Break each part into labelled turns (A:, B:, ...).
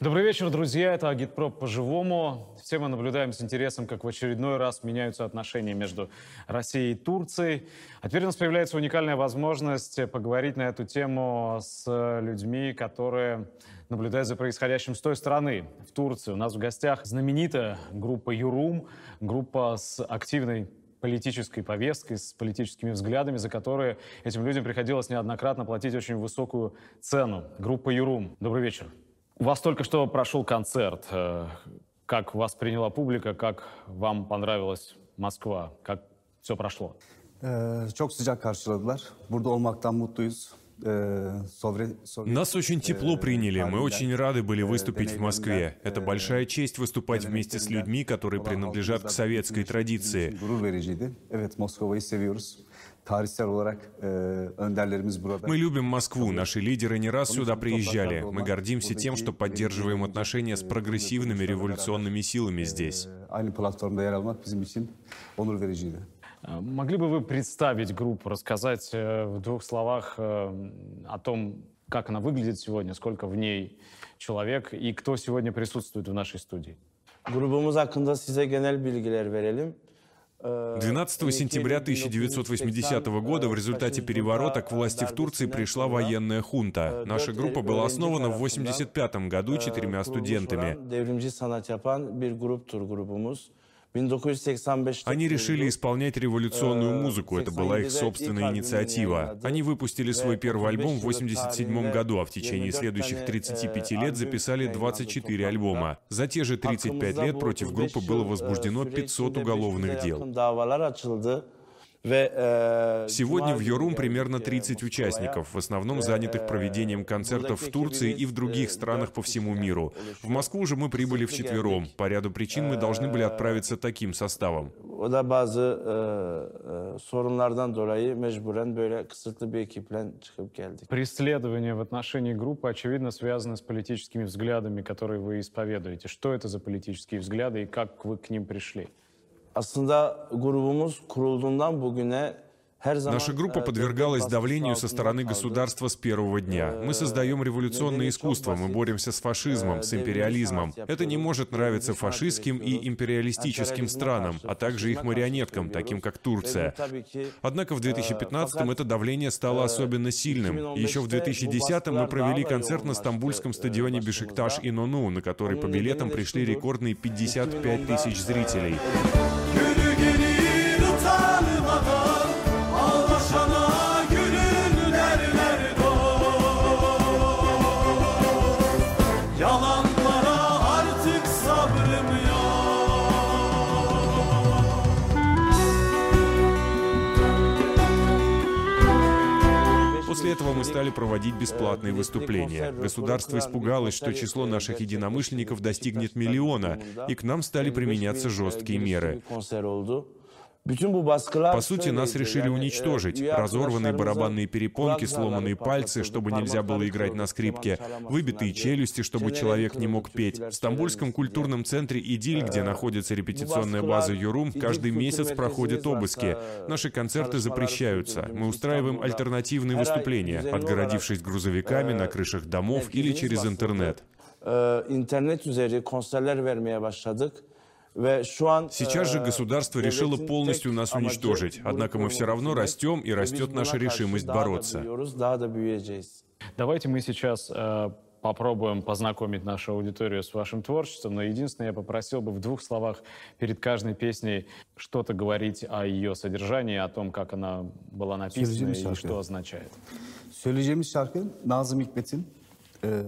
A: Добрый вечер, друзья. Это Агитпроп по-живому. Все мы наблюдаем с интересом, как в очередной раз меняются отношения между Россией и Турцией. А теперь у нас появляется уникальная возможность поговорить на эту тему с людьми, которые наблюдают за происходящим с той стороны, в Турции. У нас в гостях знаменитая группа «Юрум», группа с активной политической повесткой, с политическими взглядами, за которые этим людям приходилось неоднократно платить очень высокую цену. Группа «Юрум». Добрый вечер. У вас только что прошел концерт. Э, как вас приняла публика, как вам понравилась Москва, как все прошло?
B: Çok sıcak karşıladılar. Burada olmaktan mutluyuz.
C: Нас очень тепло приняли, мы очень рады были выступить в Москве. Это большая честь выступать вместе с людьми, которые принадлежат к советской традиции. Мы любим Москву, наши лидеры не раз сюда приезжали. Мы гордимся тем, что поддерживаем отношения с прогрессивными революционными силами здесь.
A: Э, могли бы вы представить группу, рассказать э, в двух словах э, о том, как она выглядит сегодня, сколько в ней человек и кто сегодня присутствует в нашей студии?
D: Grubumuz hakkında size genel bilgiler verelim.
C: 12 сентября 1980 года в результате переворота к власти в Турции пришла военная хунта. Наша группа была основана в 1985 году четырьмя студентами. Они решили исполнять революционную музыку, это была их собственная инициатива. Они выпустили свой первый альбом в 1987 году, а в течение следующих 35 лет записали 24 альбома. За те же 35 лет против группы было возбуждено 500 уголовных дел.
D: Э,
C: Сегодня в Йорум примерно 30 участников, в основном занятых э, проведением концертов в Турции и в других странах по всему миру. В Москву же мы прибыли вчетвером. По ряду причин мы должны были отправиться таким составом.
A: Преследование в отношении группы, очевидно, связано с политическими взглядами, которые вы исповедуете. Что это за политические взгляды и как вы к ним пришли?
D: Aslında grubumuz kurulduğundan bugüne
C: Наша группа подвергалась давлению со стороны государства с первого дня. Мы создаем революционное искусство, мы боремся с фашизмом, с империализмом. Это не может нравиться фашистским и империалистическим странам, а также их марионеткам, таким как Турция. Однако в 2015-м это давление стало особенно сильным. Еще в 2010-м мы провели концерт на стамбульском стадионе Бешикташ и Нону, на который по билетам пришли рекордные 55 тысяч зрителей. Этого мы стали проводить бесплатные выступления. Государство испугалось, что число наших единомышленников достигнет миллиона, и к нам стали применяться жесткие меры. По сути, нас решили уничтожить. Разорванные барабанные перепонки, сломанные пальцы, чтобы нельзя было играть на скрипке, выбитые челюсти, чтобы человек не мог петь. В Стамбульском культурном центре «Идиль», где находится репетиционная база «Юрум», каждый месяц проходят обыски. Наши концерты запрещаются. Мы устраиваем альтернативные выступления, отгородившись грузовиками на крышах домов или через интернет.
D: İnternet üzeri konserler vermeye başladık.
C: Сейчас же государство решило полностью нас уничтожить, однако мы все равно растем и растет наша решимость бороться.
A: Давайте мы сейчас э, попробуем познакомить нашу аудиторию с вашим творчеством, но единственное, я попросил бы в двух словах перед каждой песней что-то говорить о ее содержании, о том, как она была написана и что означает.
B: Söyleyeceğimiz şarkı Nazım Hikmet'in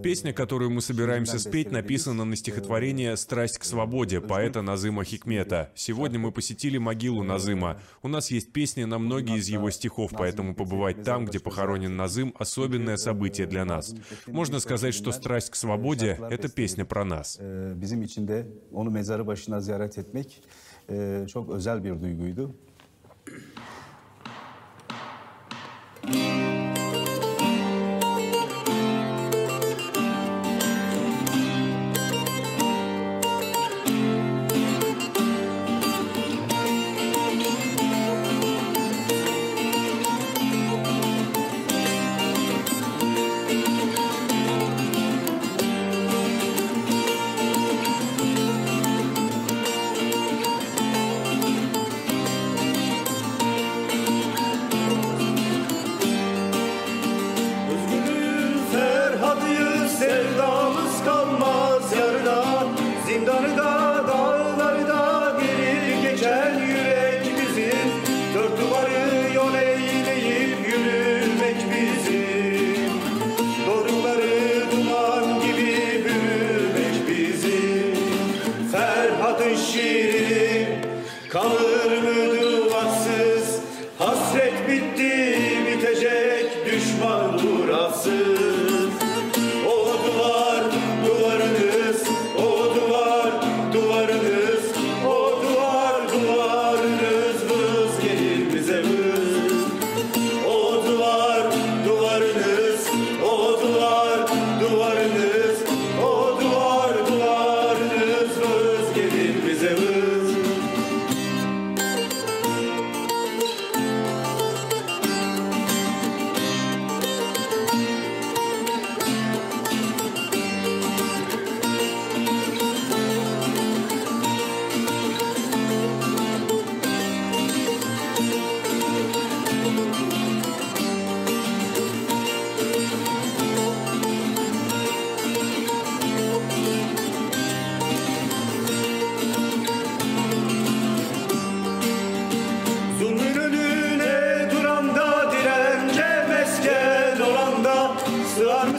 C: Песня, которую мы собираемся спеть, написана на стихотворение «Страсть к свободе» поэта Назыма Хикмета. Сегодня мы посетили могилу Назыма. У нас есть песни на многие из его стихов, поэтому побывать там, где похоронен Назым, особенное событие для нас. Можно сказать, что «Страсть к свободе» — это песня про нас.
B: çok özel bir duyguydu.
E: bitecek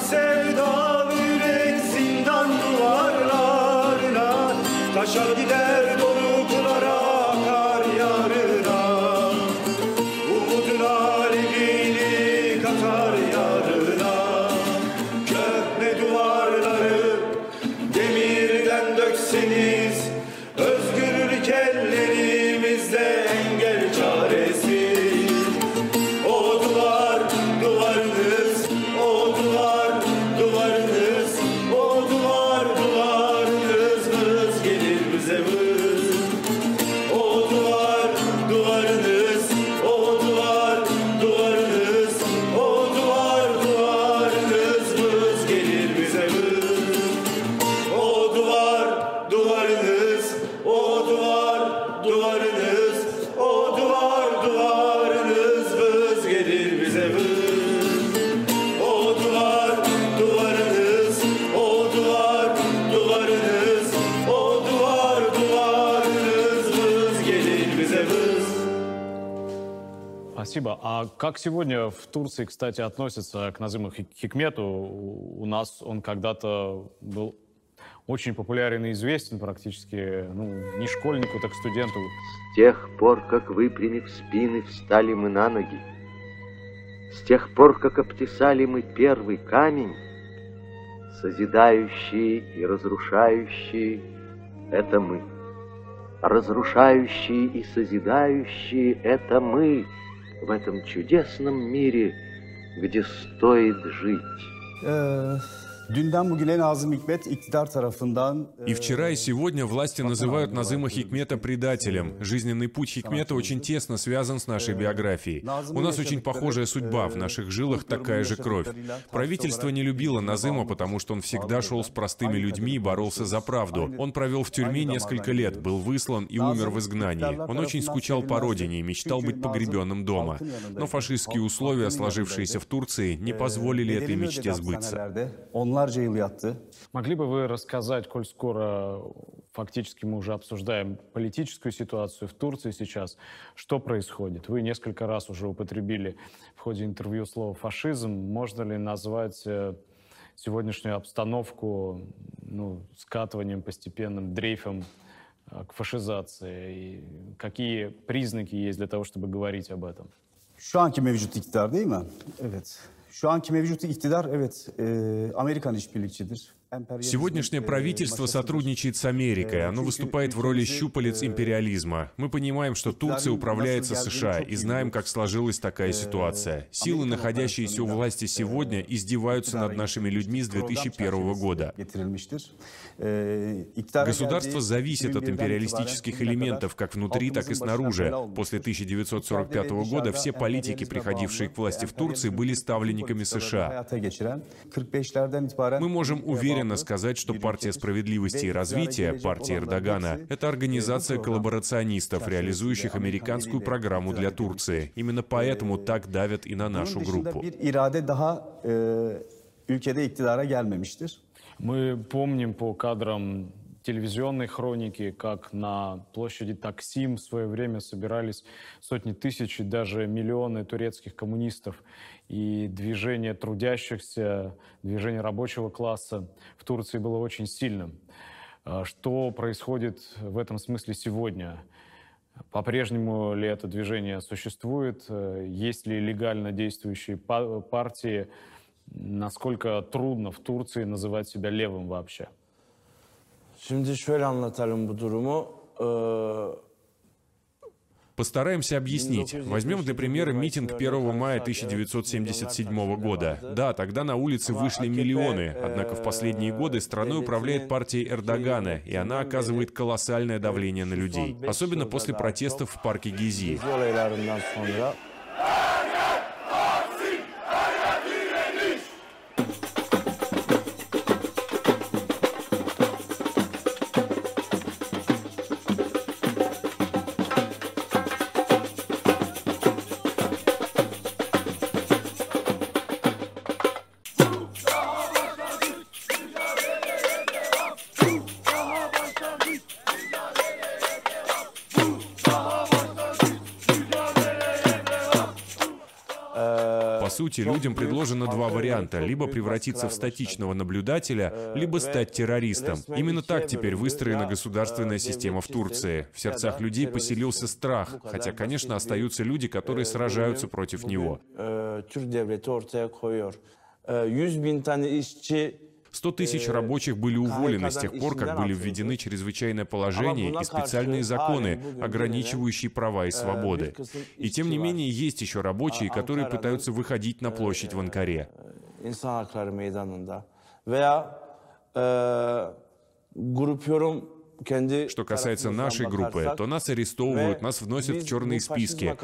E: sevda yürek zindan duvarlarına. Taşar gider
A: как сегодня в Турции, кстати, относятся к Назыму Хик- Хикмету? У нас он когда-то был очень популярен и известен практически, ну, не школьнику, так студенту.
F: С тех пор, как выпрямив спины, встали мы на ноги, С тех пор, как обтесали мы первый камень, Созидающие и разрушающие — это мы. Разрушающие и созидающие — это мы В этом чудесном мире, где стоит жить.
C: И
B: e,
C: вчера, и сегодня власти называют Назыма Хикмета предателем. Жизненный путь Хикмета очень тесно связан с нашей биографией. У нас очень похожая судьба, в наших жилах такая же кровь. Правительство не любило Назыма, потому что он всегда шел с простыми людьми и боролся за правду. Он провел в тюрьме несколько лет, был выслан и умер в изгнании. Он очень скучал по родине и мечтал быть погребенным дома. Но фашистские условия, сложившиеся в Турции, не позволили этой мечте сбыться.
B: Onlarca yıl yattı.
A: Могли бы вы рассказать, коль скоро фактически мы уже обсуждаем политическую ситуацию в Турции сейчас, что происходит? Вы несколько раз уже употребили в ходе интервью слово «фашизм». Можно ли назвать э, сегодняшнюю обстановку ну, скатыванием постепенным, дрейфом э, к фашизации? И какие признаки есть для того, чтобы говорить об этом?
B: Şu anki mevcut iktidar değil mi? Evet. Şu anki mevcut iktidar evet e, Amerikan işbirlikçidir.
C: Сегодняшнее правительство сотрудничает с Америкой. Оно выступает в роли щупалец империализма. Мы понимаем, что Турция управляется США и знаем, как сложилась такая ситуация. Силы, находящиеся у власти сегодня, издеваются над нашими людьми с 2001 года.
B: iktidara
C: Государство зависит от
B: 2001'den
C: империалистических элементов как внутри, так и снаружи. После 1945 года все политики, приходившие к власти в Турции, были ставленниками США.
B: Hayata geçiren 45'lerden itibaren
C: Мы можем уверенно
B: devamlı
C: сказать, что партия справедливости и развития, партия Эрдогана, это организация коллаборационистов, реализующих американскую программу для Турции. Именно поэтому так давят и на нашу группу.
B: e.
A: Мы помним по кадрам телевизионной хроники, как на площади Таксим в свое время собирались сотни тысяч и даже миллионы турецких коммунистов. И движение трудящихся, движение рабочего класса в Турции было очень сильным. А Что происходит в этом смысле сегодня? По-прежнему ли это движение существует? Э, есть ли легально действующие партии? Насколько трудно в Турции называть себя левым вообще?
D: Şimdi şöyle anlatalım bu durumu.
C: Постараемся объяснить. Возьмем для примера митинг 1 мая 1977 года. Да, тогда на улицы вышли миллионы, однако в последние годы страной управляет партия Эрдогана, и она оказывает колоссальное давление на людей, особенно после протестов в парке Гизи. Сути, людям предложено два варианта. Либо превратиться в статичного наблюдателя, либо стать террористом. Именно так теперь выстроена государственная система в Турции. В сердцах людей поселился страх, хотя, конечно, остаются люди, которые сражаются против него. 100 тысяч рабочих были уволены с тех пор, как были введены чрезвычайное положение и специальные законы, ограничивающие права и свободы. И тем не менее, есть еще рабочие, которые пытаются выходить на площадь в Анкаре. Группировка что касается нашей группы, то нас арестовывают, нас вносят в черные списки.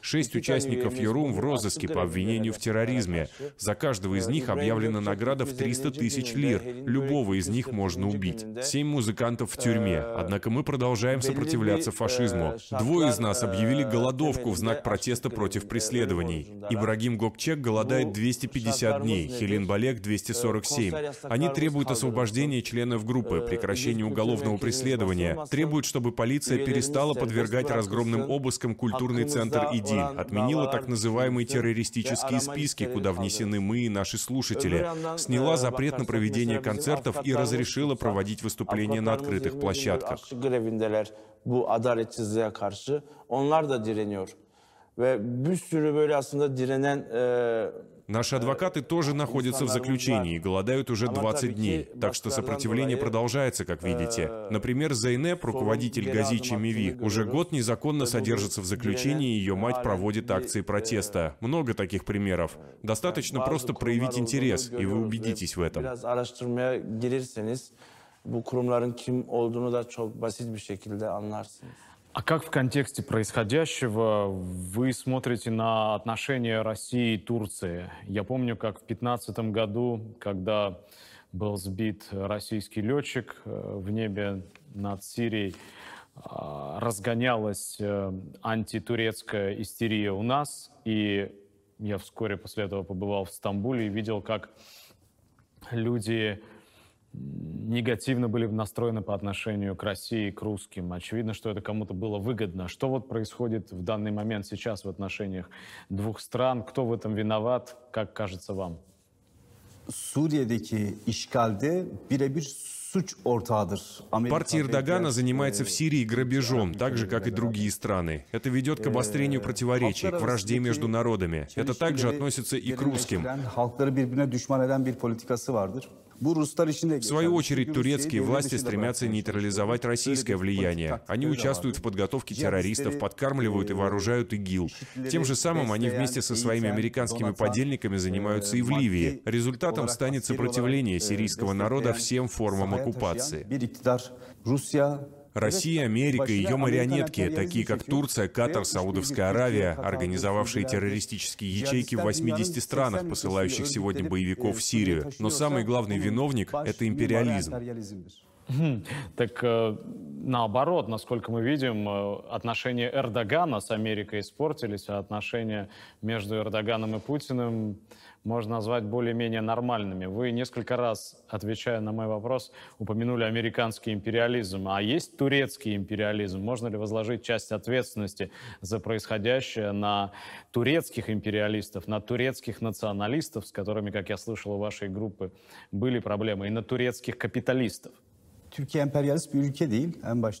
C: Шесть участников Юрум в розыске по обвинению в терроризме. За каждого из них объявлена награда в 300 тысяч лир. Любого из них можно убить. Семь музыкантов в тюрьме. Однако мы продолжаем сопротивляться фашизму. Двое из нас объявили голодовку в знак протеста против преследований. Ибрагим Гокчек голодает 250 дней, Хелин Балек 247. Они требуют освобождения члена членов группы, прекращение уголовного преследования, требуют, чтобы полиция перестала подвергать разгромным обыскам культурный центр ИДИЛь, отменила так называемые террористические списки, куда внесены мы и наши слушатели, сняла запрет на проведение концертов и разрешила проводить выступления на открытых площадках. bu adaletsizliğe karşı onlar da direniyor. Ve bir sürü böyle aslında direnen e, Наши адвокаты тоже находятся в заключении и голодают уже 20 дней, так что сопротивление продолжается, как видите. Например, Зайнеп, руководитель Гази Чемиви, уже год незаконно содержится в заключении, и ее мать проводит акции протеста. Много таких примеров. Достаточно просто проявить интерес, и вы убедитесь в этом. bu kurumların kim olduğunu da çok basit bir şekilde anlarsınız.
A: А как в контексте происходящего вы смотрите на отношения России и Турции? Я помню, как в 2015 году, когда был сбит российский летчик э, в небе над Сирией, а, разгонялась э, антитурецкая истерия у нас, и я вскоре после этого побывал в Стамбуле и видел, как люди негативно были настроены по отношению к России, к русским. Очевидно, что это кому-то было выгодно. Что вот происходит в данный момент сейчас в отношениях двух стран? Кто в этом виноват? Как кажется вам?
B: Suriye'deki işgalde birebir
C: Партия Эрдогана занимается в Сирии грабежом, так же, как и другие страны. Это ведет к обострению противоречий, к вражде между народами. Это также относится и к русским. В свою очередь, турецкие власти стремятся нейтрализовать российское влияние. Они участвуют в подготовке террористов, подкармливают и вооружают ИГИЛ. Тем же самым они вместе со своими американскими подельниками занимаются и в Ливии. Результатом станет сопротивление сирийского народа всем формам оккупации. Россия, Америка и ее марионетки, такие как Турция, Катар, Саудовская Аравия, организовавшие террористические ячейки в 80 странах, посылающих сегодня боевиков в Сирию. Но самый главный виновник — это империализм.
A: Так э, наоборот, насколько мы видим, э, отношения Эрдогана с Америкой испортились, а отношения между Эрдоганом и Путиным можно назвать более-менее нормальными. Вы несколько раз, отвечая на мой вопрос, упомянули американский империализм. А есть турецкий империализм? Можно ли возложить часть ответственности за происходящее на турецких империалистов, на турецких националистов, с которыми, как я слышал у вашей группы, были проблемы, и на турецких капиталистов?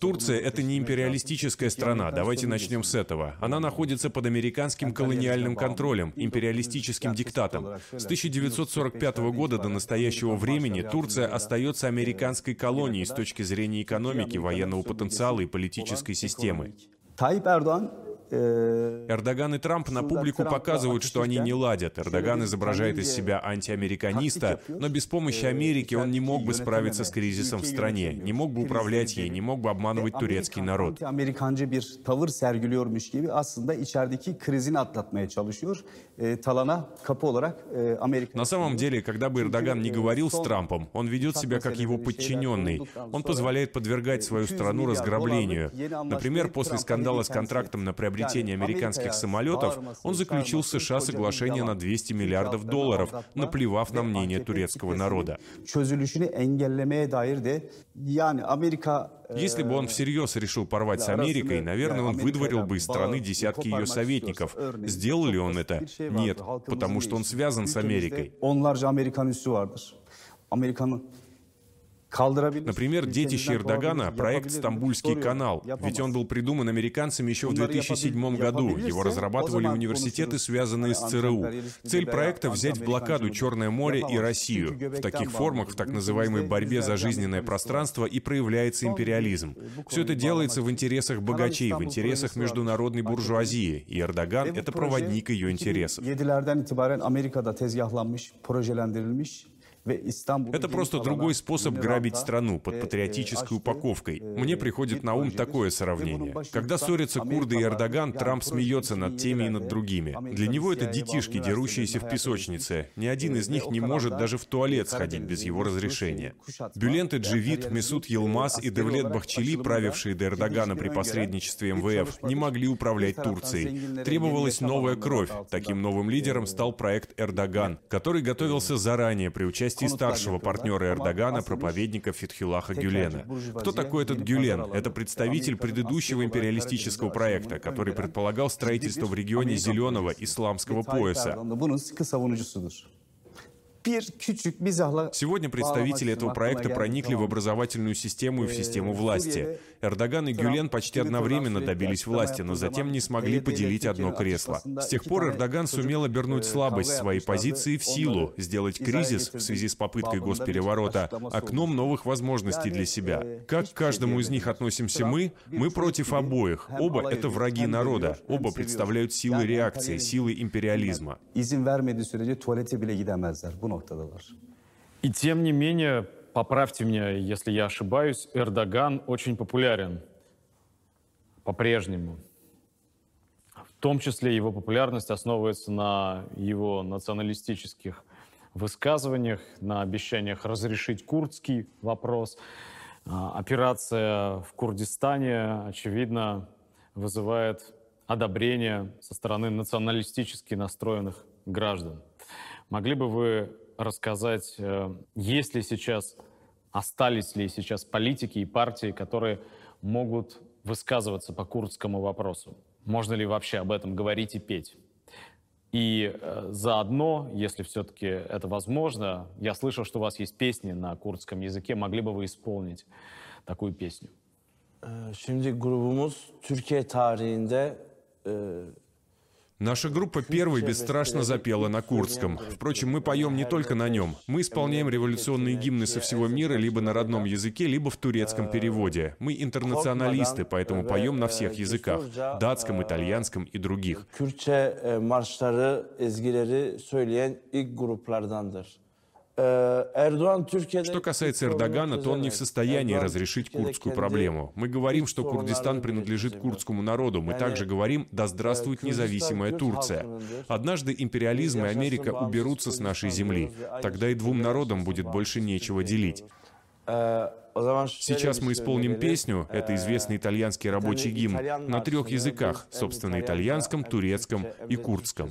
C: Турция — это не империалистическая страна, давайте начнем с этого. Она находится под американским колониальным контролем, империалистическим диктатом. С 1945 года до настоящего времени Турция остается американской колонией с точки зрения экономики, военного потенциала и политической системы.
B: Tayyip Erdoğan э,
C: Эрдоган и Трамп на публику показывают, что они не ладят. Эрдоган изображает из себя антиамериканиста, но без помощи Америки он не мог бы справиться с кризисом в стране, не мог бы управлять ей, не мог бы обманывать турецкий народ.
B: Anti-Amerikancı bir tavır sergiliyormuş gibi aslında içerideki krizini atlatmaya çalışıyor. E, talana kapı olarak e, Amerika...
C: На самом деле, когда бы Эрдоган не говорил с Трампом, он ведет себя как его подчиненный. Он позволяет подвергать свою страну разграблению. Например, после скандала с контрактом на приобретение американских самолетов, он заключил с США соглашение на 200 миллиардов долларов, наплевав на мнение турецкого народа.
B: E,
C: Если бы он всерьез решил порвать с Америкой, наверное, он выдворил бы из страны десятки ее советников. Сделал ли он это? Нет, потому что он связан с Америкой. Например, детище Эрдогана — проект «Стамбульский канал». Ведь он был придуман американцами еще в 2007 году. Его разрабатывали университеты, связанные с ЦРУ. Цель проекта — взять в блокаду Черное море и Россию. В таких формах, в так называемой борьбе за жизненное пространство и проявляется империализм. Все это делается в интересах богачей, в интересах международной буржуазии. И Эрдоган — это проводник ее интересов.
B: 7'lerden itibaren Amerika'da tezgahlanmış, projelendirilmiş ve İstanbul'u
C: Это просто другой способ грабить страну под патриотической упаковкой. Мне приходит на ум такое сравнение. Когда ссорятся курды и Эрдоган, Трамп смеется над теми и над другими. Для него это детишки, дерущиеся в песочнице. Ни один из них не может даже в туалет сходить без его разрешения. Бюленты Дживит, Месут Елмаз и Девлет Бахчели, правившие до Эрдогана при посредничестве МВФ, не могли управлять Турцией. Требовалась новая кровь. Таким новым лидером стал проект «Эрдоган», который готовился заранее при участии старшего партнера Эрдогана, проповедника Фетхилаха Гюлена. Кто такой этот Гюлен? Это представитель предыдущего империалистического проекта, который предполагал строительство в регионе Зеленого исламского пояса. Сегодня представители этого проекта проникли в образовательную систему и в систему власти. Эрдоган и Гюлен почти одновременно добились власти, но затем не смогли поделить одно кресло. С тех пор Эрдоган сумел обернуть слабость своей позиции в силу, сделать кризис в связи с попыткой госпереворота окном новых возможностей для себя. Как к каждому из них относимся мы? Мы против обоих. Оба — это враги народа. Оба представляют силы реакции, силы империализма.
A: И тем не менее, поправьте меня, если я ошибаюсь, Эрдоган очень популярен по-прежнему. В том числе его популярность основывается на его националистических высказываниях, на обещаниях разрешить курдский вопрос. А, Операция в Курдистане, очевидно, вызывает одобрение со стороны националистически настроенных граждан. Могли бы вы рассказать, э, есть ли сейчас, остались ли сейчас политики и партии, которые могут высказываться по курдскому вопросу? Можно ли вообще об этом говорить и петь? И э, заодно, если все-таки это возможно, я слышал, что у вас есть песни на курдском языке, могли бы вы исполнить такую песню?
D: Ee, Şimdi grubumuz Türkiye tarihinde
C: Наша группа первой бесстрашно запела на курдском. Впрочем, мы поем не только на нем. Мы исполняем революционные гимны со всего мира либо на родном языке, либо в турецком переводе. Мы интернационалисты, поэтому поем на всех языках. Датском, итальянском и других.
D: Kürtçe marşları, ezgileri söyleyen ilk gruplardandır. Türkiye'de...
C: Что касается Эрдогана, то он не в состоянии разрешить курдскую проблему. Мы говорим, что Курдистан принадлежит курдскому народу. Мы также говорим «Да здравствует независимая Турция». Однажды империализм и Америка уберутся с нашей земли. Тогда и двум народам будет больше нечего делить.
D: Şöyle
C: Сейчас мы исполним песню, это известный итальянский рабочий гимн, на трех языках, собственно, итальянском, турецком и курдском.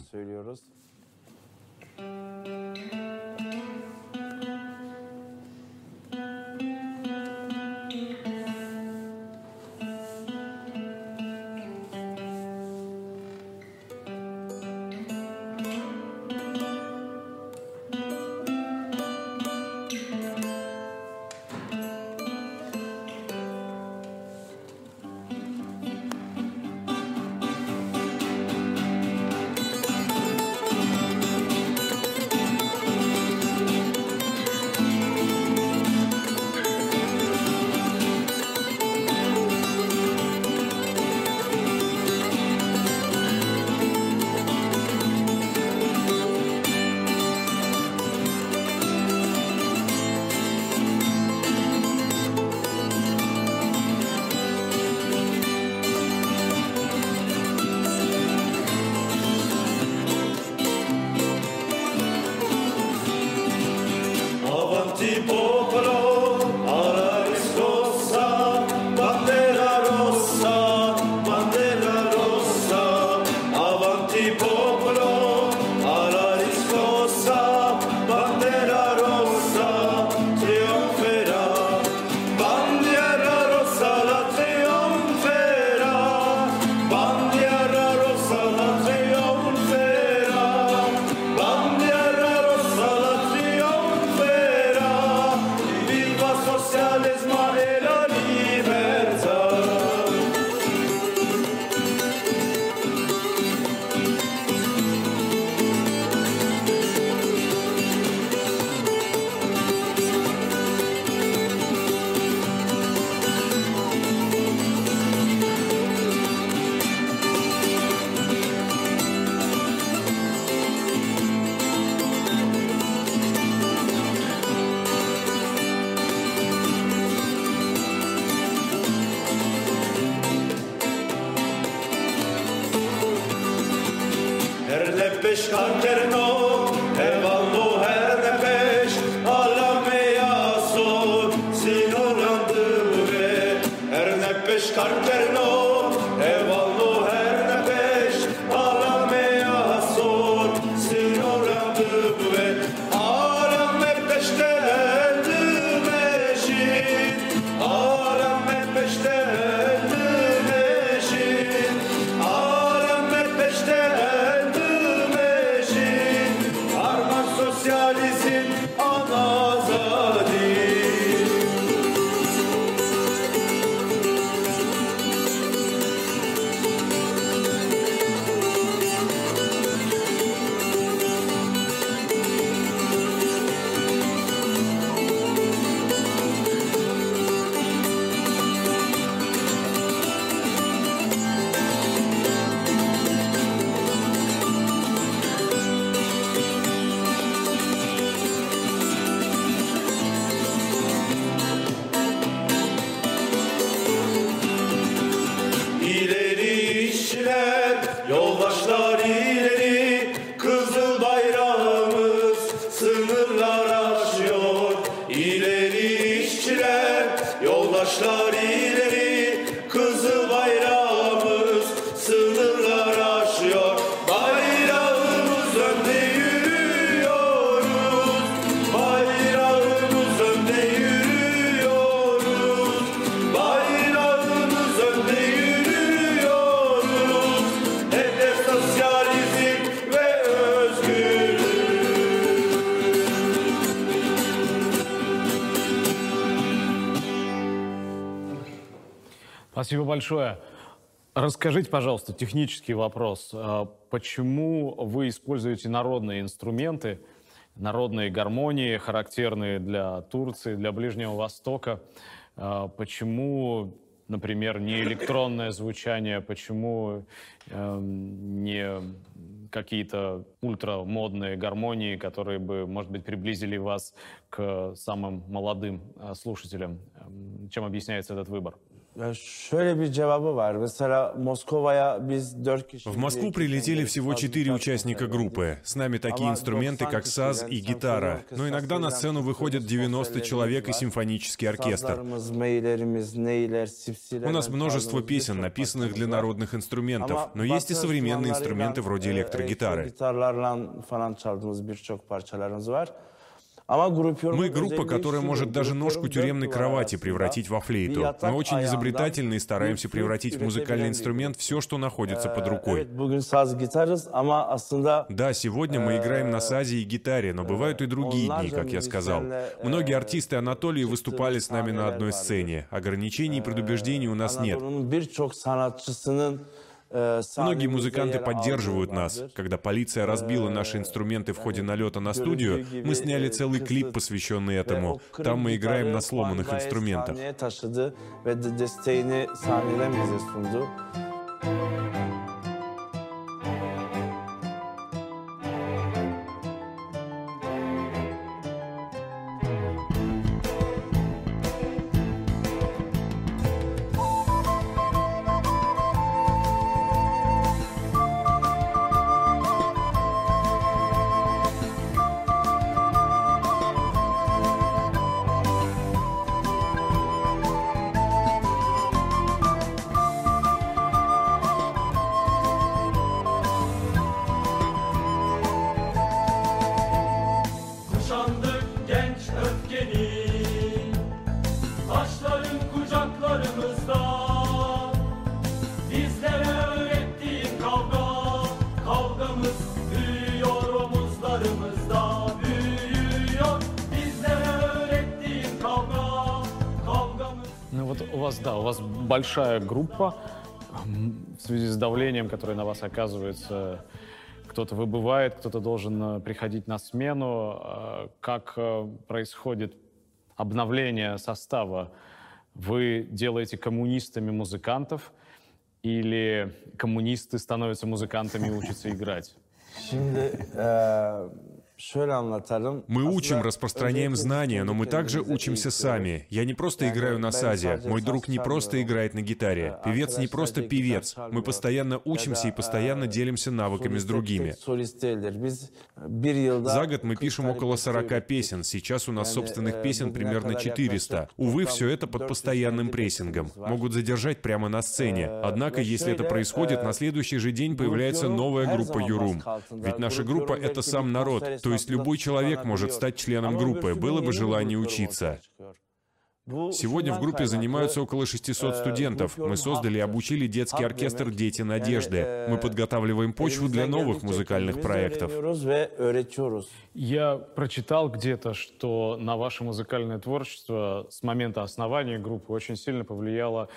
A: Спасибо большое. Расскажите, пожалуйста, технический вопрос. А Почему вы используете народные инструменты, народные гармонии, характерные для Турции, для Ближнего Востока? А Почему, например, не электронное звучание? Почему эм, не какие-то ультрамодные гармонии, которые бы, может быть, приблизили вас к самым молодым э, слушателям? Эм, Чем объясняется этот выбор?
D: Ya şöyle bir cevabı var. Mesela Moskova'ya biz dört kişi...
C: В Москву прилетели всего четыре участника группы. С нами такие инструменты, как саз и гитара. Но иногда на сцену выходят 90 человек и симфонический оркестр. У нас множество песен, написанных для народных инструментов, но есть и современные инструменты вроде электрогитары. Мы группа, которая может даже ножку тюремной кровати превратить во флейту. Мы очень
D: ayağından
C: изобретательны и стараемся превратить в музыкальный инструмент все, что находится под рукой.
D: Gitarız ama aslında
C: Да, сегодня мы играем на сазе и гитаре, но бывают и другие дни, как я сказал. Многие артисты Анатолии выступали с нами на одной сцене. Ограничений и предубеждений у нас нет.
D: E,
C: Многие музыканты поддерживают нас. Когда полиция разбила наши инструменты в ходе налета на студию, мы сняли целый клип, посвященный
D: Ve
C: этому. Там мы играем на сломанных инструментах.
A: Большая группа. В связи с давлением, которое на вас оказывается, кто-то выбывает, кто-то должен э, приходить на смену. Э, Как э, происходит обновление состава? Вы делаете коммунистами музыкантов или коммунисты становятся музыкантами и учатся играть?
G: Anlatalım.
C: Мы учим, распространяем знания, но мы также учимся сами. Я не просто играю на сазе. Мой друг не просто играет на гитаре. Певец не просто певец. Мы постоянно учимся и постоянно
G: э,
C: делимся навыками с другими.
G: yılda
C: За год мы
G: 40
C: пишем около
G: beste
C: 40
G: ürettik.
C: песен. Сейчас у нас собственных
G: э,
C: песен примерно
G: kadar
C: 400.
G: yaklaşık
C: Увы, все это под
G: 400
C: постоянным прессингом. Могут задержать прямо на сцене. Однако, если это происходит, на следующий же день появляется новая группа Юрум.
G: altında.
C: Ведь наша группа — это сам народ. То есть любой человек может стать членом группы, было бы желание учиться. Сегодня в группе занимаются около 600
G: э,
C: студентов. Мы создали и обучили детский оркестр «Дети надежды». Мы подготавливаем почву для новых музыкальных проектов.
A: Я прочитал где-то, что на ваше музыкальное творчество с момента основания группы очень сильно повлияла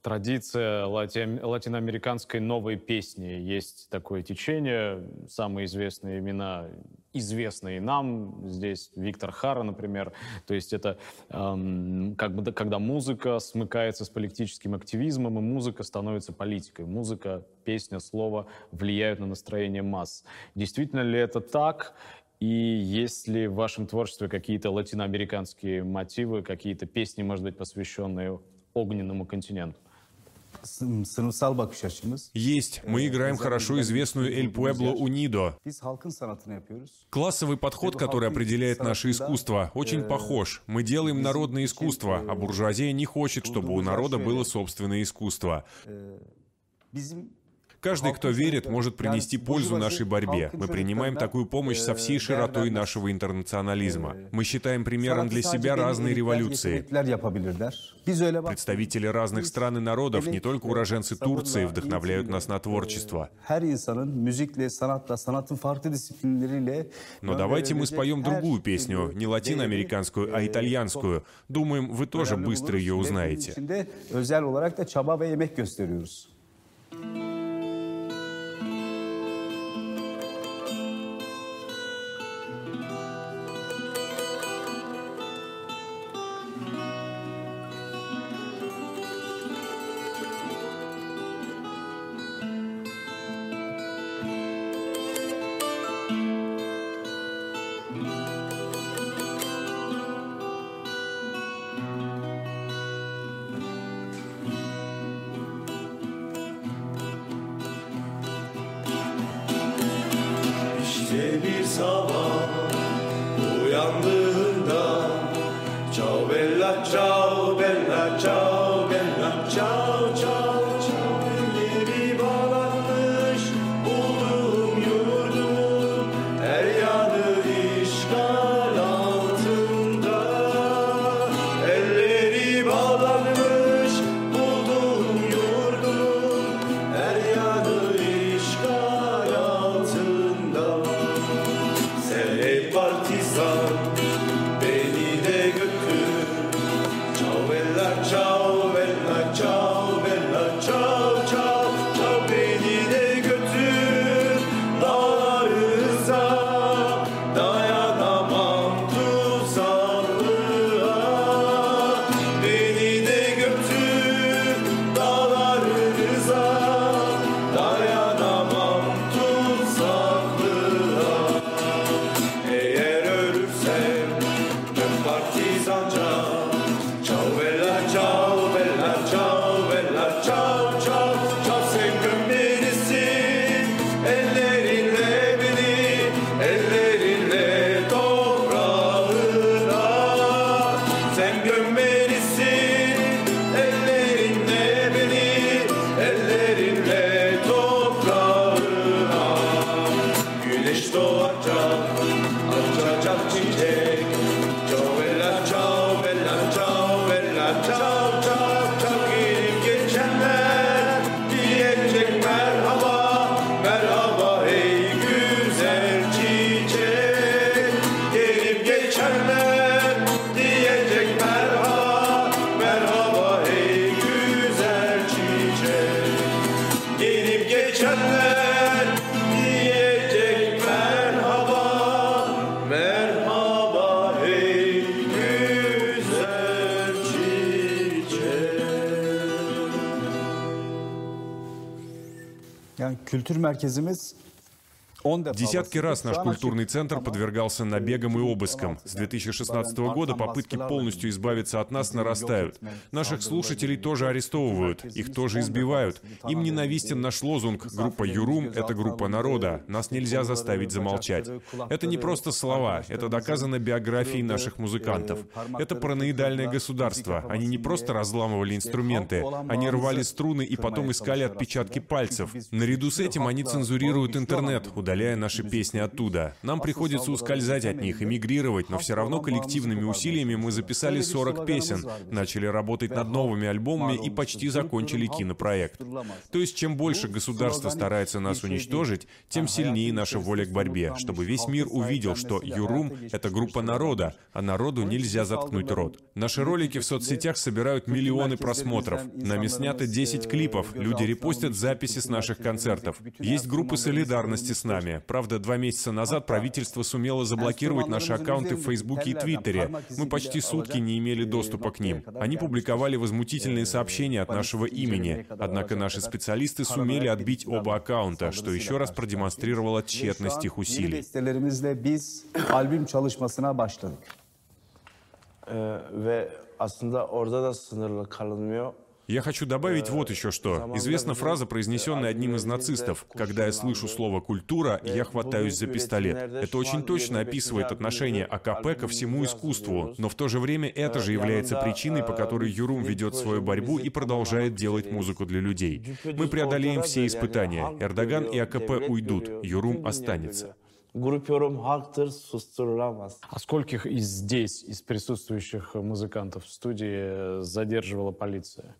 A: традиция лати- латиноамериканской новой песни. Есть такое течение, самые известные имена, известные нам здесь, Виктор Хара, например. То есть это эм, как бы, да, когда музыка смыкается с политическим активизмом, и музыка становится политикой. Музыка, песня, слово влияют на настроение масс. Действительно ли это так? И есть ли в вашем творчестве какие-то латиноамериканские мотивы, какие-то песни, может быть, посвященные огненному континенту?
C: Есть. Мы играем хорошо известную «Эль Пуэбло Унидо». Классовый подход, который определяет наше искусство, очень похож. Мы делаем народное искусство, а буржуазия не хочет, чтобы у народа было собственное искусство. Каждый, кто верит, может принести пользу нашей борьбе. Мы принимаем такую помощь со всей широтой нашего интернационализма. Мы считаем примером для себя разные революции. Представители разных стран и народов, не только уроженцы Турции, вдохновляют нас на творчество. Но давайте мы споем другую песню, не латиноамериканскую, а итальянскую. Думаем, вы тоже быстро ее узнаете.
E: içinde özel kültür merkezimiz
C: Десятки раз наш культурный центр подвергался набегам и обыскам. С 2016 года попытки полностью избавиться от нас нарастают. Наших слушателей тоже арестовывают, их тоже избивают. Им ненавистен наш лозунг «Группа Юрум — это группа народа. Нас нельзя заставить замолчать». Это не просто слова, это доказано биографией наших музыкантов. Это параноидальное государство. Они не просто разламывали инструменты, они рвали струны и потом искали отпечатки пальцев. Наряду с этим они цензурируют интернет, удаляя наши песни оттуда. Нам приходится ускользать от них, эмигрировать, но все равно коллективными усилиями мы записали 40 песен, начали работать над новыми альбомами и почти закончили кинопроект. То есть, чем больше государство старается нас уничтожить, тем сильнее наша воля к борьбе, чтобы весь мир увидел, что Юрум — это группа народа, а народу нельзя заткнуть рот. Наши ролики в соцсетях собирают миллионы просмотров. Нами снято 10 клипов, люди репостят записи с наших концертов. Есть группы солидарности с нами, нами. Правда, два месяца назад правительство сумело заблокировать наши аккаунты в Фейсбуке и Твиттере. Мы почти сутки не имели доступа к ним. Они публиковали возмутительные сообщения от нашего имени. Однако наши специалисты сумели отбить оба аккаунта, что еще раз продемонстрировало тщетность их усилий.
D: Ve aslında orada da sınırlı kalınmıyor.
C: Я хочу добавить вот еще что. Известна фраза, произнесенная одним из нацистов. «Когда я слышу слово «культура», я хватаюсь за пистолет». Это очень точно описывает отношение АКП ко всему искусству, но в то же время это же является причиной, по которой Юрум ведет свою борьбу и продолжает делать музыку для людей. Мы преодолеем все испытания. Эрдоган и АКП уйдут, Юрум останется.
A: А скольких из здесь, из присутствующих музыкантов в студии задерживала полиция?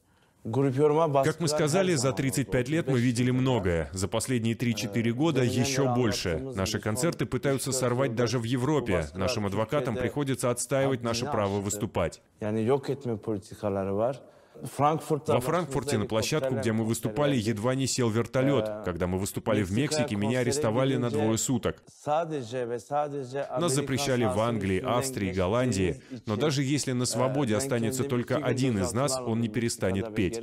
C: Как мы сказали, за 35 лет мы видели многое. За последние 3-4 года еще больше. Наши концерты пытаются сорвать даже в Европе. Нашим адвокатам приходится отстаивать наше право выступать. Во Франкфурте на площадку, где мы выступали, едва не сел вертолет. Когда мы выступали в Мексике, меня арестовали на двое суток. Нас запрещали в Англии, Австрии, Голландии. Но даже если на свободе останется только один из нас, он не перестанет петь.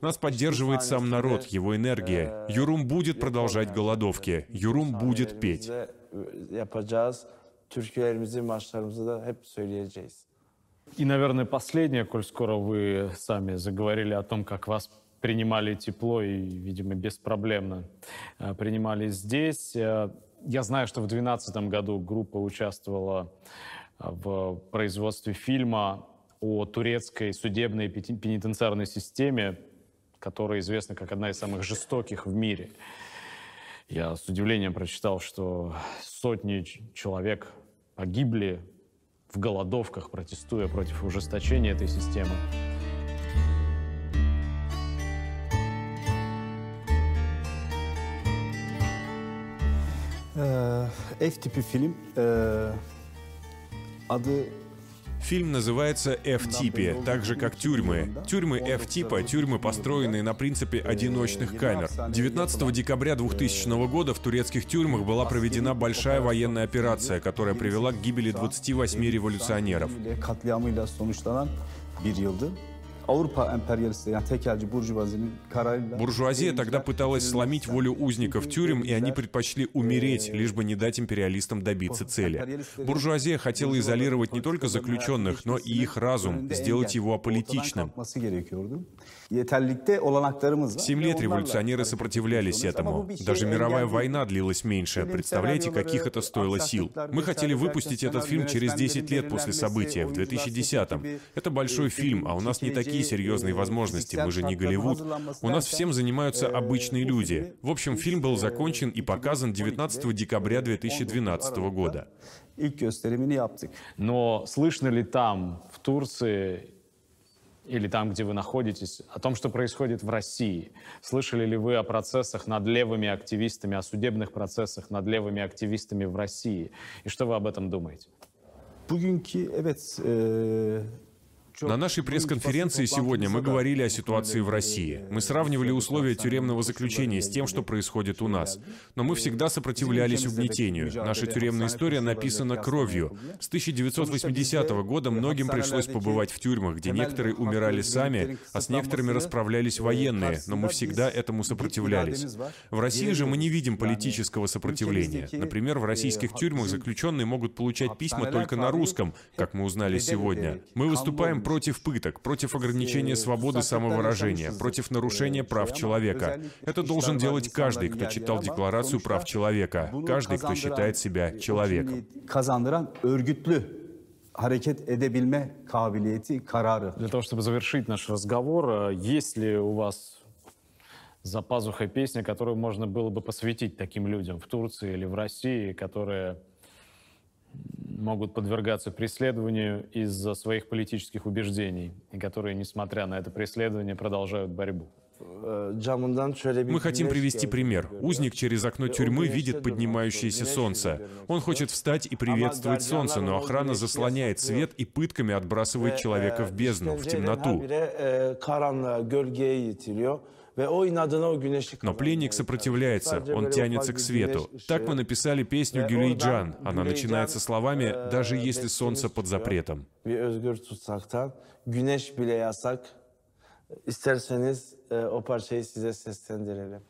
C: Нас поддерживает сам народ, его энергия. Юрум будет продолжать голодовки. Юрум будет петь.
D: Yapacağız. Türkülerimizi, marşlarımızı da hep söyleyeceğiz.
A: И, наверное, последнее, коль скоро вы сами заговорили о том, как вас принимали тепло и, видимо, беспроблемно э, принимали здесь. Э, Я знаю, что в 2012 году группа участвовала э, в производстве фильма о турецкой судебной пенитенциарной системе, которая известна как одна из самых жестоких в мире. Я с удивлением прочитал, что сотни человек погибли в голодовках, протестуя против ужесточения этой системы.
B: Ee, F tipi film. Ee, adı
C: Фильм называется F-типи, так же как тюрьмы. Тюрьмы F-типа — тюрьмы, построенные на принципе одиночных камер. 19 декабря 2000 года в турецких тюрьмах была проведена большая военная операция, которая привела к гибели 28 революционеров. Буржуазия тогда пыталась сломить волю узников тюрем, и они предпочли умереть, лишь бы не дать империалистам добиться цели. Буржуазия хотела изолировать не только заключенных, но и их разум, сделать его аполитичным. Семь лет революционеры сопротивлялись этому. Даже мировая война длилась меньше. Представляете, каких это стоило сил? Мы хотели выпустить этот фильм через 10 лет после события, в 2010-м. Это большой фильм, а у нас не такие серьезные возможности. Мы же не Голливуд. У нас всем занимаются обычные люди. В общем, фильм был закончен и показан 19 декабря 2012 года.
A: Но слышно ли там, в Турции, или там, где вы находитесь, о том, что происходит в России? Слышали ли вы о процессах над левыми активистами, о судебных процессах над левыми активистами в России? И что вы об этом думаете?
B: Bugünkü evet
C: На нашей пресс-конференции сегодня мы говорили о ситуации в России. Мы сравнивали условия тюремного заключения с тем, что происходит у нас. Но мы всегда сопротивлялись угнетению. Наша тюремная история написана кровью. С 1980 года многим пришлось побывать в тюрьмах, где некоторые умирали сами, а с некоторыми расправлялись военные, но мы всегда этому сопротивлялись. В России же мы не видим политического сопротивления. Например, в российских тюрьмах заключенные могут получать письма только на русском, как мы узнали сегодня. Мы выступаем против пыток, против ограничения свободы самовыражения, против нарушения прав человека. Это должен делать каждый, кто читал Декларацию прав человека, каждый, кто считает себя человеком.
A: Для того, чтобы завершить наш разговор, э, есть ли у вас за пазухой песня, которую можно было бы посвятить таким людям в Турции или в России, которые могут подвергаться преследованию из-за своих политических убеждений, и которые, несмотря на это преследование, продолжают борьбу?
D: Bir
C: Мы хотим привести пример. Узник через окно тюрьмы видит поднимающееся солнце. Он хочет встать и приветствовать солнце, но охрана заслоняет свет и пытками отбрасывает человека в бездну, в темноту.
D: E,
C: Но пленник сопротивляется, он тянется к свету. Так мы написали песню Гюлейджан. Она начинается словами
D: e,
C: «Даже если солнце под запретом».
D: İsterseniz e, o parçayı size seslendirelim.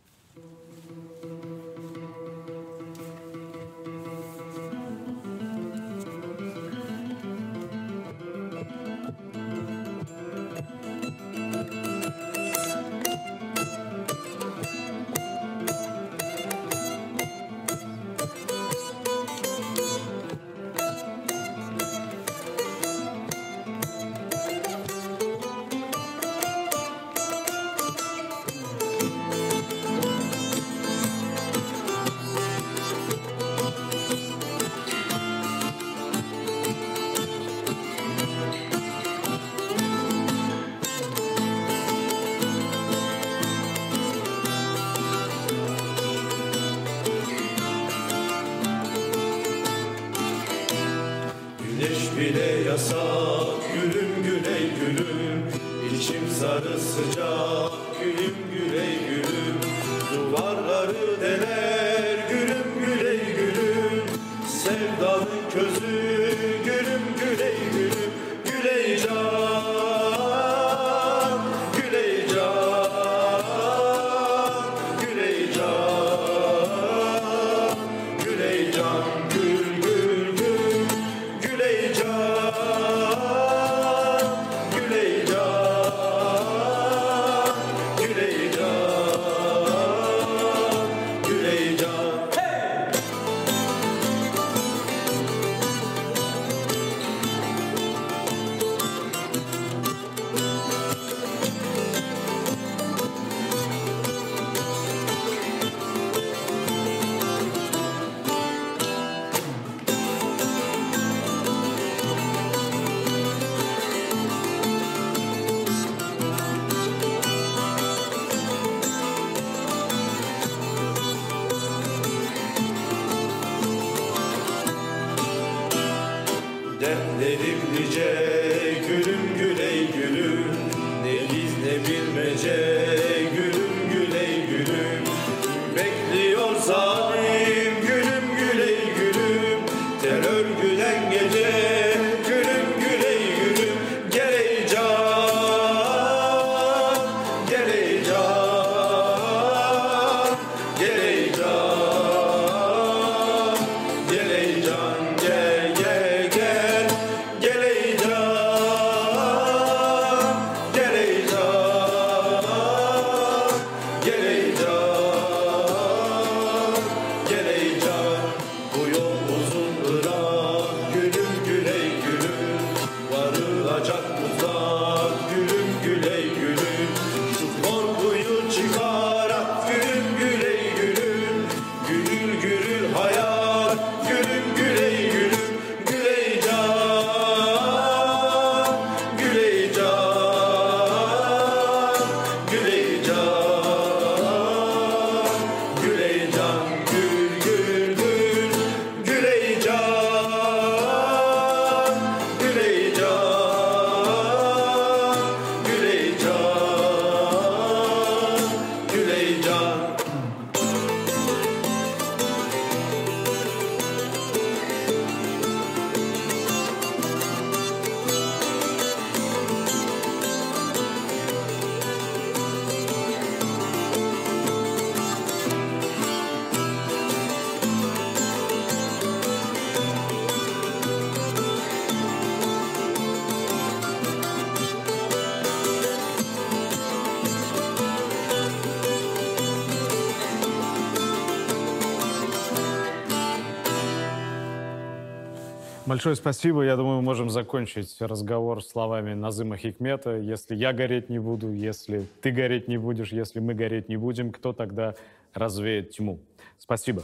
E: Yasak gülüm güney gülüm İçim sarı sıcak gülüm güney gülüm. Duvarları deler Dertlerim nice
A: Большое спасибо. Я думаю, мы можем закончить разговор словами Назыма Хикмета. Если я гореть не буду, если ты гореть не будешь, если мы гореть не будем, кто тогда развеет тьму? Спасибо.